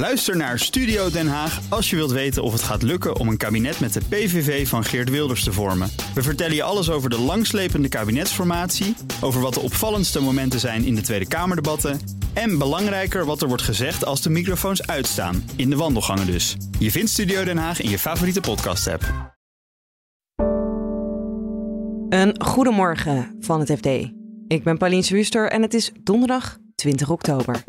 Luister naar Studio Den Haag als je wilt weten of het gaat lukken om een kabinet met de PVV van Geert Wilders te vormen. We vertellen je alles over de langslepende kabinetsformatie, over wat de opvallendste momenten zijn in de Tweede Kamerdebatten en belangrijker wat er wordt gezegd als de microfoons uitstaan, in de wandelgangen dus. Je vindt Studio Den Haag in je favoriete podcast-app. Een goedemorgen van het FD. Ik ben Pauline Swuster en het is donderdag 20 oktober.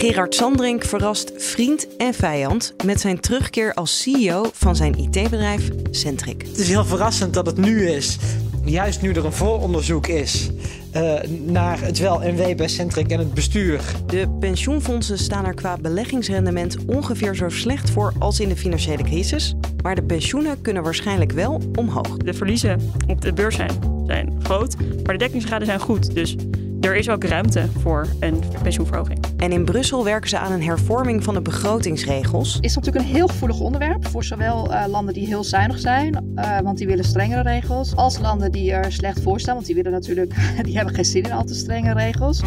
Gerard Sandring verrast vriend en vijand met zijn terugkeer als CEO van zijn IT-bedrijf Centric. Het is heel verrassend dat het nu is, juist nu er een vooronderzoek is uh, naar het wel en wee bij Centric en het bestuur. De pensioenfondsen staan er qua beleggingsrendement ongeveer zo slecht voor als in de financiële crisis. Maar de pensioenen kunnen waarschijnlijk wel omhoog. De verliezen op de beurs zijn, zijn groot, maar de dekkingsgraden zijn goed. Dus er is ook ruimte voor een pensioenverhoging. En in Brussel werken ze aan een hervorming van de begrotingsregels. Is natuurlijk een heel gevoelig onderwerp voor zowel uh, landen die heel zuinig zijn, uh, want die willen strengere regels, als landen die er slecht voor staan, want die willen natuurlijk, die hebben geen zin in al te strenge regels.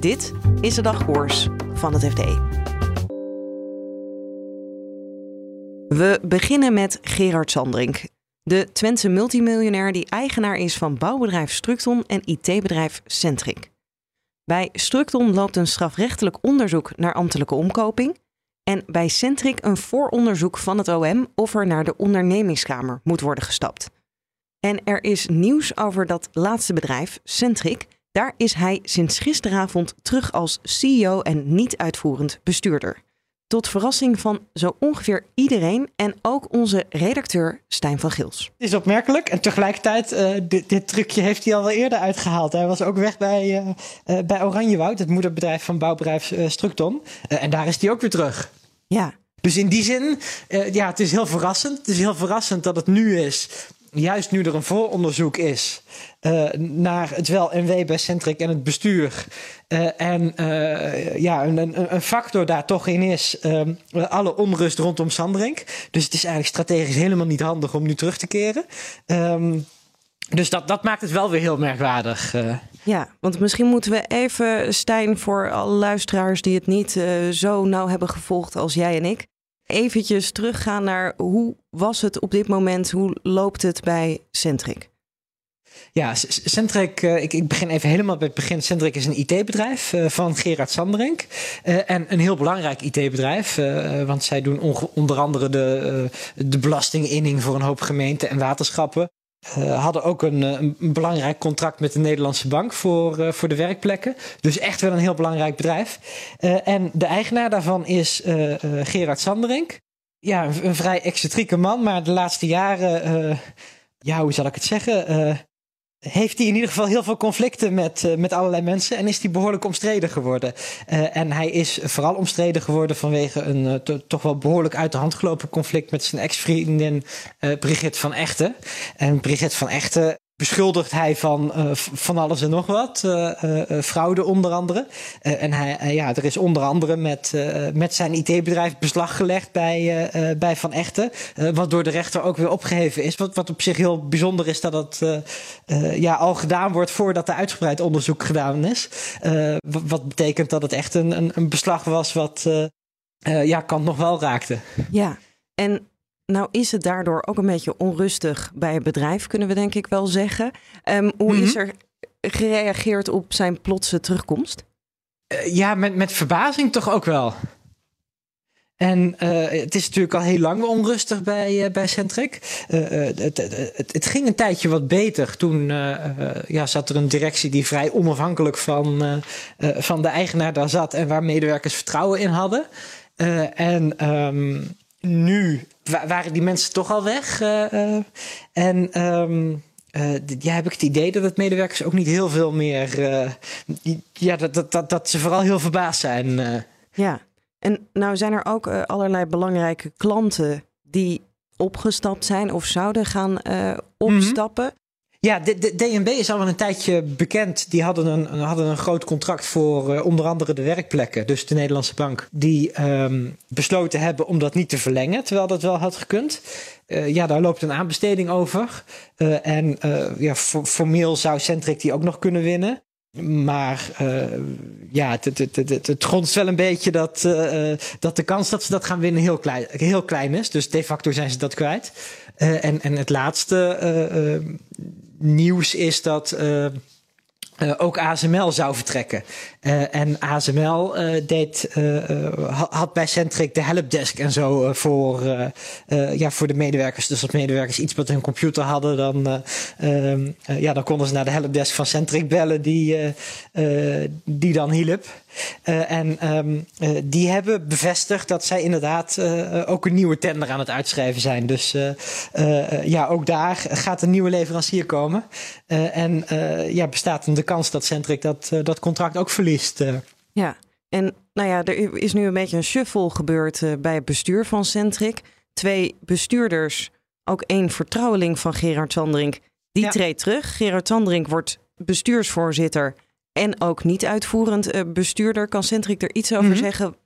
Dit is de dagkoers van het FD. We beginnen met Gerard Sandring, de Twentse multimiljonair die eigenaar is van bouwbedrijf Structon en IT-bedrijf Centric. Bij Structon loopt een strafrechtelijk onderzoek naar ambtelijke omkoping. En bij Centric een vooronderzoek van het OM of er naar de ondernemingskamer moet worden gestapt. En er is nieuws over dat laatste bedrijf, Centric. Daar is hij sinds gisteravond terug als CEO en niet uitvoerend bestuurder. Tot verrassing van zo ongeveer iedereen en ook onze redacteur Stijn van Gils. Het is opmerkelijk en tegelijkertijd, uh, dit, dit, trucje heeft hij al wel eerder uitgehaald. Hij was ook weg bij, uh, uh, bij Oranjewoud, het moederbedrijf van bouwbedrijf Structon. en daar is hij ook weer terug. Ja. Dus in die zin, ja, het is heel verrassend. Het is heel verrassend dat het nu is juist nu er een vooronderzoek is uh, naar het wel en wee bij Centric en het bestuur. Uh, en uh, ja, een, een, factor daar toch in is alle onrust rondom Sandring. Dus het is eigenlijk strategisch helemaal niet handig om nu terug te keren. Um, dus dat, dat maakt het wel weer heel merkwaardig. Ja, want misschien moeten we even, Stijn, voor alle luisteraars die het niet zo nauw hebben gevolgd als jij en ik eventjes teruggaan naar hoe was het op dit moment? Hoe loopt het bij Centric? Ja, Centric, uh, ik, begin even helemaal bij het begin. Centric is een IT-bedrijf uh, van Gerard Sanderink. Uh, en een heel belangrijk IT-bedrijf, want zij doen onder andere de, de belastinginning voor een hoop gemeenten en waterschappen. Uh, hadden ook een, een, belangrijk contract met de Nederlandse Bank voor, uh, voor de werkplekken. Dus echt wel een heel belangrijk bedrijf. En de eigenaar daarvan is Gerard Sanderink. Ja, een, een, vrij excentrieke man, maar de laatste jaren, ja, hoe zal ik het zeggen? Heeft hij in ieder geval heel veel conflicten met, uh, met allerlei mensen en is hij behoorlijk omstreden geworden. Uh, en hij is vooral omstreden geworden vanwege een uh, toch wel behoorlijk uit de hand gelopen conflict met zijn ex-vriendin Brigitte van Echten. En Brigitte van Echten beschuldigt hij van uh, van alles en nog wat. Uh, uh, fraude onder andere. en hij, ja, er is onder andere met, met zijn IT-bedrijf beslag gelegd bij, bij Van Echten. wat door de rechter ook weer opgeheven is. Wat, wat op zich heel bijzonder is dat dat ja, al gedaan wordt voordat er uitgebreid onderzoek gedaan is. wat betekent dat het echt een, een, een beslag was wat ja, kant nog wel raakte. Ja, en nou is het daardoor ook een beetje onrustig bij het bedrijf, kunnen we denk ik wel zeggen. Um, hoe is er gereageerd op zijn plotse terugkomst? Uh, ja, met, met verbazing toch ook wel. En uh, het is natuurlijk al heel lang onrustig bij, uh, bij Centric. Uh, het, het, het, ging een tijdje wat beter. Toen ja, zat er een directie die vrij onafhankelijk van, van de eigenaar daar zat en waar medewerkers vertrouwen in hadden. en um, nu waren die mensen toch al weg. Uh, en um, ja, heb ik het idee dat het medewerkers ook niet heel veel meer. Ja, dat, dat, dat, dat, ze vooral heel verbaasd zijn. Ja, en nou zijn er ook allerlei belangrijke klanten die opgestapt zijn of zouden gaan opstappen. Mm -hmm. Ja, de, de, DNB is al een tijdje bekend. Die hadden een, hadden een groot contract voor uh, onder andere de werkplekken. Dus de Nederlandse bank. Die um, besloten hebben om dat niet te verlengen. Terwijl dat wel had gekund. Uh, ja, daar loopt een aanbesteding over. Uh, en ja, formeel zou Centric die ook nog kunnen winnen. maar ja, het, het, het, het, grondst wel een beetje dat, dat de kans dat ze dat gaan winnen heel klein, heel klein is. Dus de facto zijn ze dat kwijt. Uh, en, en het laatste nieuws is dat ook ASML zou vertrekken. Uh, en ASML eh, deed, had bij Centric de helpdesk en zo voor, ja, voor de medewerkers. Dus als medewerkers iets met hun computer hadden, dan, ehm, ja, dan konden ze naar de helpdesk van Centric bellen, die, die dan hielp. En uh, die hebben bevestigd dat zij inderdaad ook een nieuwe tender aan het uitschrijven zijn. Dus ja, ook daar gaat een nieuwe leverancier komen. en ja, bestaat de kans dat Centric dat, dat contract ook verliest. Ja, en nou ja, er is nu een beetje een shuffle gebeurd bij het bestuur van Centric. Twee bestuurders, ook één vertrouweling van Gerard Sandring, die ja. treedt terug. Gerard Sandring wordt bestuursvoorzitter en ook niet uitvoerend uh, bestuurder. Kan Centric er iets over mm -hmm. zeggen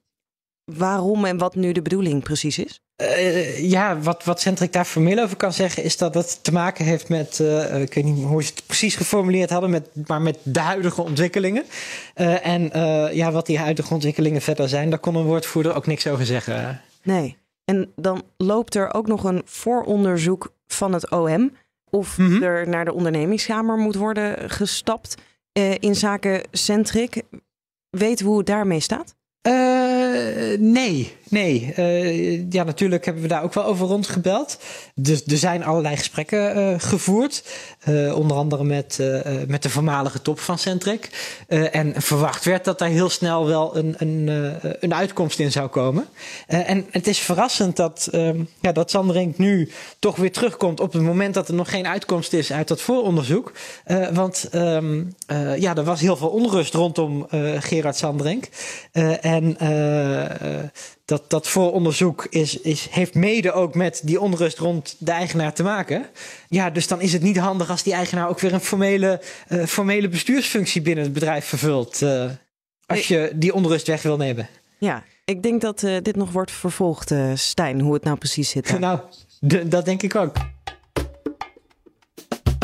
waarom en wat nu de bedoeling precies is? Uh, ja, wat, wat Centric daar formeel over kan zeggen, is dat het te maken heeft met, uh, ik weet niet hoe ze het precies geformuleerd hadden, met, maar met de huidige ontwikkelingen. Uh, en ja, wat die huidige ontwikkelingen verder zijn, daar kon een woordvoerder ook niks over zeggen. Nee. En dan loopt er ook nog een vooronderzoek van het OM. Of mm -hmm. er naar de ondernemingskamer moet worden gestapt in zaken Centric. Weten we hoe het daarmee staat? Nee, nee. Uh, ja, natuurlijk hebben we daar ook wel over rondgebeld. Dus er zijn allerlei gesprekken uh, gevoerd. onder andere met, met de voormalige top van Centric. en verwacht werd dat daar heel snel wel een, een, een uitkomst in zou komen. en het is verrassend dat, ehm, ja, dat Sanderink nu toch weer terugkomt op het moment dat er nog geen uitkomst is uit dat vooronderzoek. want ehm, ja, er was heel veel onrust rondom Gerard Sanderink. en dat, dat vooronderzoek is, is, heeft mede ook met die onrust rond de eigenaar te maken. Ja, dus dan is het niet handig als die eigenaar ook weer een formele, uh, formele bestuursfunctie binnen het bedrijf vervult. Uh, als je die onrust weg wil nemen. Ja, ik denk dat uh, dit nog wordt vervolgd, Stijn, hoe het nou precies zit. nou, dat denk ik ook.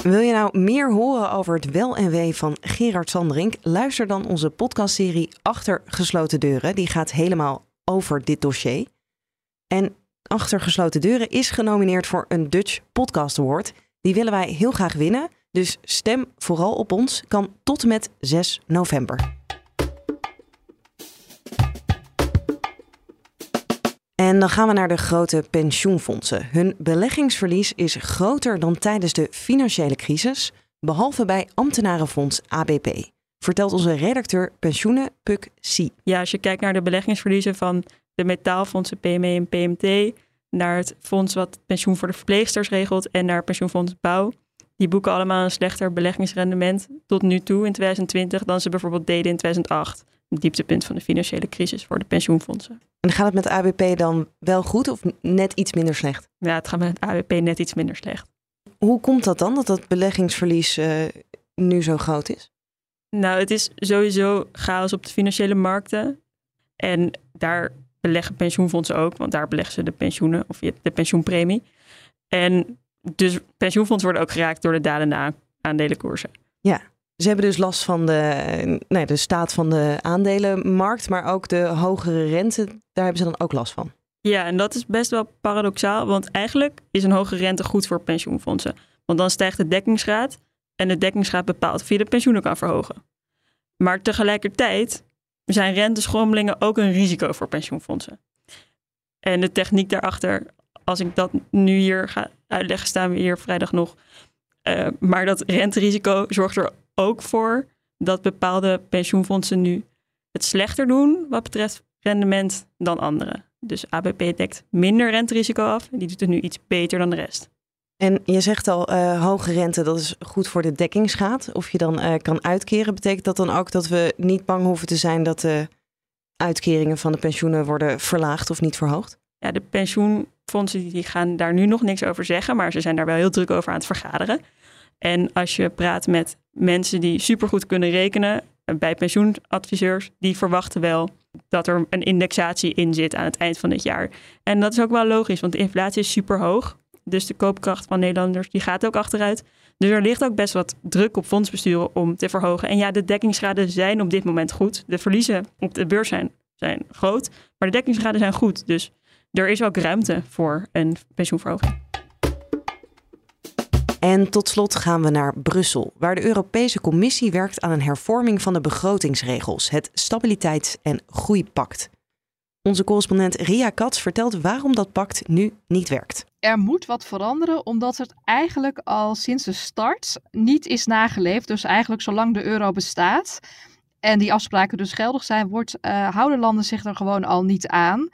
Wil je nou meer horen over het wel en wee van Gerard Sanderink? Luister dan onze podcastserie Achter gesloten deuren. Die gaat helemaal over dit dossier. En Achter gesloten deuren is genomineerd voor een Dutch Podcast Award. Die willen wij heel graag winnen. Dus stem vooral op ons. Kan tot en met 6 november. En dan gaan we naar de grote pensioenfondsen. Hun beleggingsverlies is groter dan tijdens de financiële crisis, behalve bij ambtenarenfonds ABP. Vertelt onze redacteur pensioenen Puk C. Ja, als je kijkt naar de beleggingsverliezen van de metaalfondsen PME en PMT, naar het fonds wat pensioen voor de verpleegsters regelt en naar pensioenfonds Bouw, die boeken allemaal een slechter beleggingsrendement tot nu toe in 2020 dan ze bijvoorbeeld deden in 2008 het dieptepunt van de financiële crisis voor de pensioenfondsen. En gaat het met ABP dan wel goed of net iets minder slecht? Ja, het gaat met ABP net iets minder slecht. Hoe komt dat dan, dat dat beleggingsverlies uh, nu zo groot is? Nou, het is sowieso chaos op de financiële markten. En daar beleggen pensioenfondsen ook, want daar beleggen ze de pensioenen of de pensioenpremie. En dus pensioenfondsen worden ook geraakt door de dalende aandelenkoersen. Ja, ze hebben dus last van de, nee, de staat van de aandelenmarkt, maar ook de hogere rente, daar hebben ze dan ook last van. Ja, en dat is best wel paradoxaal, want eigenlijk is een hoge rente goed voor pensioenfondsen. Want dan stijgt de dekkingsgraad en de dekkingsgraad bepaalt of je de pensioenen kan verhogen. Maar tegelijkertijd zijn renteschommelingen ook een risico voor pensioenfondsen. En de techniek daarachter, als ik dat nu hier ga uitleggen, staan we hier vrijdag nog. Uh, maar dat renterisico zorgt er ook voor dat bepaalde pensioenfondsen nu het slechter doen wat betreft rendement dan anderen. Dus ABP dekt minder renterisico af en die doet het nu iets beter dan de rest. En je zegt al, uh, hoge rente, dat is goed voor de dekkingsgraad. Of je dan uh, kan uitkeren, betekent dat dan ook dat we niet bang hoeven te zijn dat de uitkeringen van de pensioenen worden verlaagd of niet verhoogd? Ja, de pensioenfondsen die gaan daar nu nog niks over zeggen, maar ze zijn daar wel heel druk over aan het vergaderen. En als je praat met mensen die supergoed kunnen rekenen, eh, bij pensioenadviseurs, die verwachten wel dat er een indexatie in zit aan het eind van dit jaar. En dat is ook wel logisch, want de inflatie is super hoog. Dus de koopkracht van Nederlanders die gaat ook achteruit. Dus er ligt ook best wat druk op fondsbesturen om te verhogen. En ja, de dekkingsgraden zijn op dit moment goed. De verliezen op de beurs zijn, zijn groot, maar de dekkingsgraden zijn goed. Dus er is ook ruimte voor een pensioenverhoging. En tot slot gaan we naar Brussel, waar de Europese Commissie werkt aan een hervorming van de begrotingsregels, het Stabiliteits- en Groeipact. Onze correspondent Ria Katz vertelt waarom dat pact nu niet werkt. Er moet wat veranderen, omdat het eigenlijk al sinds de start niet is nageleefd. Dus eigenlijk zolang de euro bestaat en die afspraken dus geldig zijn, wordt, uh, houden landen zich er gewoon al niet aan.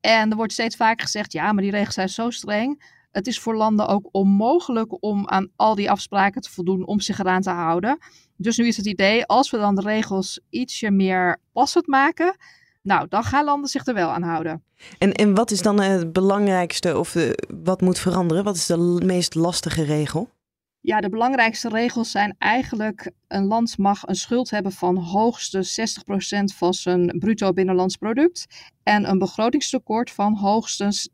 En er wordt steeds vaker gezegd, ja, maar die regels zijn zo streng. Het is voor landen ook onmogelijk om aan al die afspraken te voldoen, om zich eraan te houden. Dus nu is het idee, als we dan de regels ietsje meer passend maken, nou, dan gaan landen zich er wel aan houden. En, en wat is dan het belangrijkste of wat moet veranderen? Wat is de meest lastige regel? Ja, de belangrijkste regels zijn eigenlijk: een land mag een schuld hebben van hoogstens 60% van zijn bruto binnenlands product. En een begrotingstekort van hoogstens 3%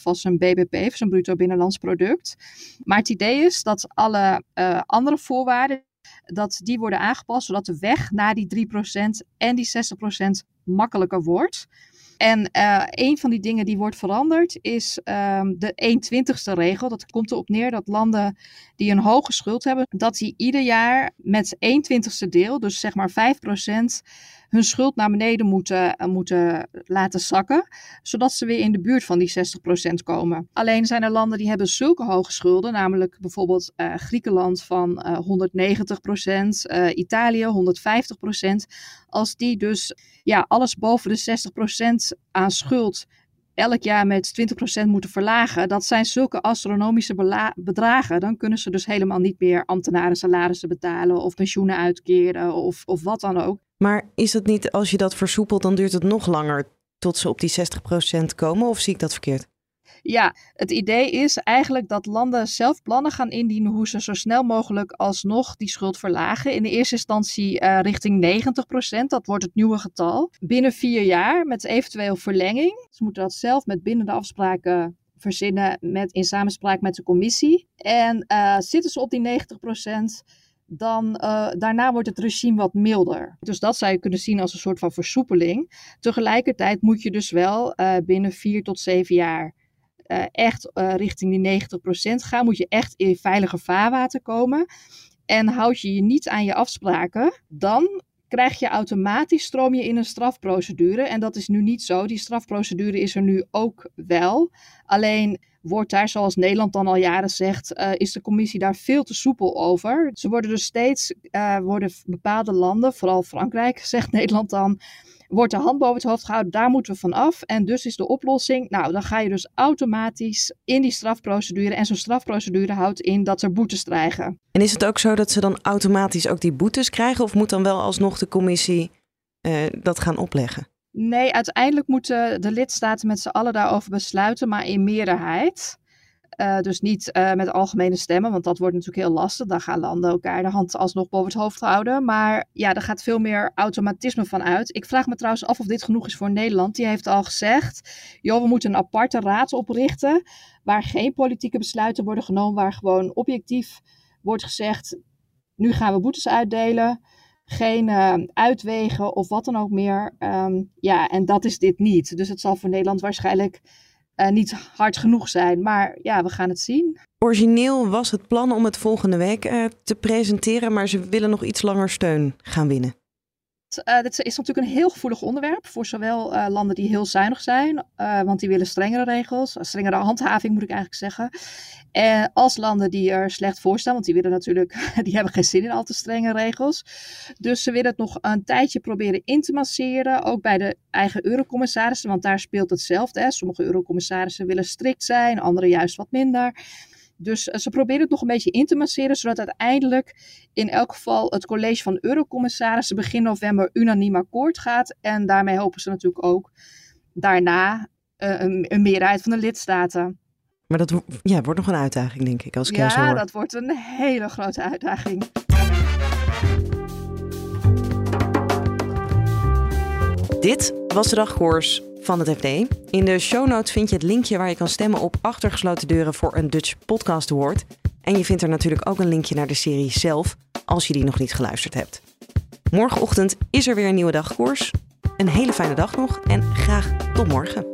van zijn BBP, van zijn bruto binnenlands product. Maar het idee is dat alle uh, andere voorwaarden dat die worden aangepast, zodat de weg naar die 3% en die 60% makkelijker wordt. En uh, een van die dingen die wordt veranderd is um, de 120ste regel. Dat komt erop neer dat landen die een hoge schuld hebben, dat die ieder jaar met 120ste deel, dus zeg maar 5%, hun schuld naar beneden moeten, uh, moeten laten zakken, zodat ze weer in de buurt van die 60% komen. Alleen zijn er landen die hebben zulke hoge schulden, namelijk bijvoorbeeld uh, Griekenland van 190%, Italië 150%. Als die dus ja, alles boven de 60% aan schuld elk jaar met 20% moeten verlagen, dat zijn zulke astronomische bedragen. Dan kunnen ze dus helemaal niet meer ambtenaren salarissen betalen of pensioenen uitkeren of, of wat dan ook. Maar is het niet, als je dat versoepelt, dan duurt het nog langer tot ze op die 60% komen? Of zie ik dat verkeerd? Ja, het idee is eigenlijk dat landen zelf plannen gaan indienen hoe ze zo snel mogelijk alsnog die schuld verlagen. In de eerste instantie uh, richting 90%, dat wordt het nieuwe getal. Binnen vier jaar met eventueel verlenging. Ze moeten dat zelf met bindende afspraken verzinnen met, in samenspraak met de commissie. En uh, zitten ze op die 90%, dan uh, daarna wordt het regime wat milder. Dus dat zou je kunnen zien als een soort van versoepeling. Tegelijkertijd moet je dus wel uh, binnen vier tot zeven jaar uh, echt richting die 90% gaan. Moet je echt in veilige vaarwater komen. En houd je je niet aan je afspraken, dan krijg je automatisch stroom je in een strafprocedure. En dat is nu niet zo. Die strafprocedure is er nu ook wel. Alleen wordt daar, zoals Nederland dan al jaren zegt, uh, is de commissie daar veel te soepel over. Ze worden dus steeds, uh, worden bepaalde landen, vooral Frankrijk, zegt Nederland dan, wordt de hand boven het hoofd gehouden, daar moeten we van af. En dus is de oplossing, nou, dan ga je dus automatisch in die strafprocedure. En zo'n strafprocedure houdt in dat er boetes dreigen. En is het ook zo dat ze dan automatisch ook die boetes krijgen? Of moet dan wel alsnog de commissie uh, dat gaan opleggen? Nee, uiteindelijk moeten de lidstaten met z'n allen daarover besluiten, maar in meerderheid. Uh, dus niet uh, met algemene stemmen, want dat wordt natuurlijk heel lastig. Dan gaan landen elkaar de hand alsnog boven het hoofd houden. Maar ja, er gaat veel meer automatisme van uit. Ik vraag me trouwens af of dit genoeg is voor Nederland. Die heeft al gezegd, joh, we moeten een aparte raad oprichten... waar geen politieke besluiten worden genomen, waar gewoon objectief wordt gezegd... nu gaan we boetes uitdelen geen uh, uitwegen of wat dan ook meer. Um, ja, en dat is dit niet. Dus het zal voor Nederland waarschijnlijk uh, niet hard genoeg zijn. Maar ja, we gaan het zien. Origineel was het plan om het volgende week uh, te presenteren, maar ze willen nog iets langer steun gaan winnen. Uh, dit is natuurlijk een heel gevoelig onderwerp voor zowel uh, landen die heel zuinig zijn, uh, want die willen strengere regels, strengere handhaving moet ik eigenlijk zeggen. En als landen die er slecht voor staan, want die willen natuurlijk, die hebben geen zin in al te strenge regels. Dus ze willen het nog een tijdje proberen in te masseren, ook bij de eigen eurocommissarissen, want daar speelt hetzelfde. Hè. Sommige eurocommissarissen willen strikt zijn, andere juist wat minder. Dus ze proberen het nog een beetje in te masseren, zodat uiteindelijk in elk geval het college van eurocommissarissen begin november unaniem akkoord gaat. En daarmee hopen ze natuurlijk ook daarna uh, een, een meerderheid van de lidstaten. Maar dat ja, wordt nog een uitdaging, denk ik, als ik Ja, dat wordt een hele grote uitdaging. Dit was de dagkoers van het FD. In de show notes vind je het linkje waar je kan stemmen op achtergesloten deuren voor een Dutch Podcast Award. En je vindt er natuurlijk ook een linkje naar de serie zelf, als je die nog niet geluisterd hebt. Morgenochtend is er weer een nieuwe dagkoers. Een hele fijne dag nog en graag tot morgen.